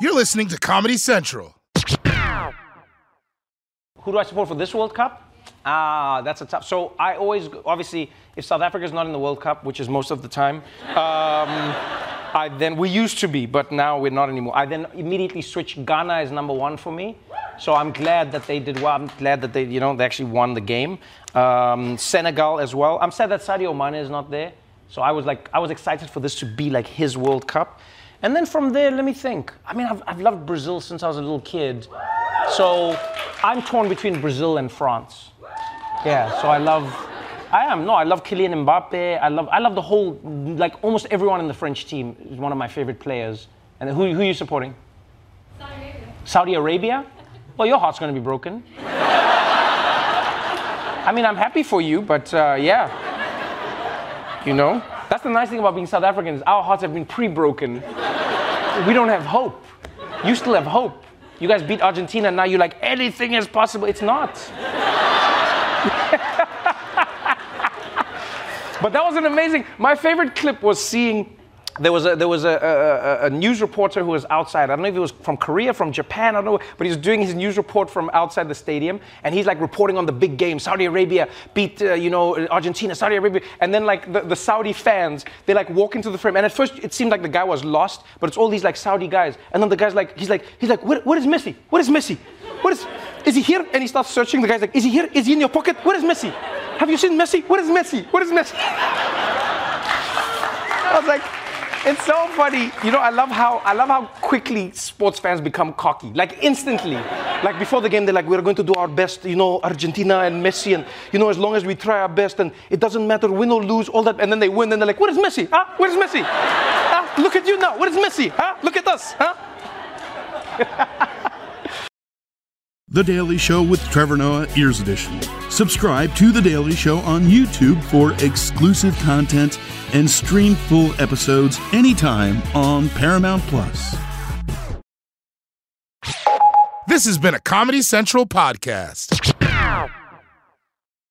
You're listening to Comedy Central. Who do I support for this World Cup? Ah, that's a tough. So I always, obviously, if South Africa's not in the World Cup, which is most of the time, um, I then we used to be, but now we're not anymore. I then immediately switch. Ghana is number one for me, so I'm glad that they did well. I'm glad that they, you know, they actually won the game. Um, Senegal as well. I'm sad that Sadio Mane is not there. So I was like, I was excited for this to be like his World Cup. And then from there, let me think. I mean, I've, I've loved Brazil since I was a little kid. So I'm torn between Brazil and France. Yeah, so I love, I am, no, I love Kylian Mbappe. I love, I love the whole, like almost everyone in the French team is one of my favorite players. And who, who are you supporting? Saudi Arabia. Saudi Arabia? Well, your heart's going to be broken. I mean, I'm happy for you, but uh, yeah. You know? That's the nice thing about being South Africans. Our hearts have been pre-broken. we don't have hope. You still have hope. You guys beat Argentina, now you're like, anything is possible. It's not. but that was an amazing. My favorite clip was seeing. There was a there was a, a, a, news reporter who was outside. I don't know if he was from Korea, from Japan, I don't know, but he was doing his news report from outside the stadium, and he's like reporting on the big game. Saudi Arabia beat uh, you know Argentina, Saudi Arabia, and then like the, the Saudi fans, they like walk into the frame, and at first it seemed like the guy was lost, but it's all these like Saudi guys, and then the guy's like he's like he's like what, what is Messi? What is Messi? What is is he here? And he starts searching. The guy's like, is he here? Is he in your pocket? What is Messi? Have you seen Messi? What is Messi? What is Messi? I was like, it's so funny. You know, I love how I love how quickly sports fans become cocky. Like instantly. Like before the game, they're like, we're going to do our best, you know, Argentina and Messi, and you know, as long as we try our best, and it doesn't matter win or lose, all that, and then they win, and they're like, what is Messi? Huh? Where is Messi? Huh? Look at you now. What is Messi? Huh? Look at us. Huh? The Daily Show with Trevor Noah, Ears Edition. Subscribe to The Daily Show on YouTube for exclusive content and stream full episodes anytime on Paramount Plus. This has been a Comedy Central podcast.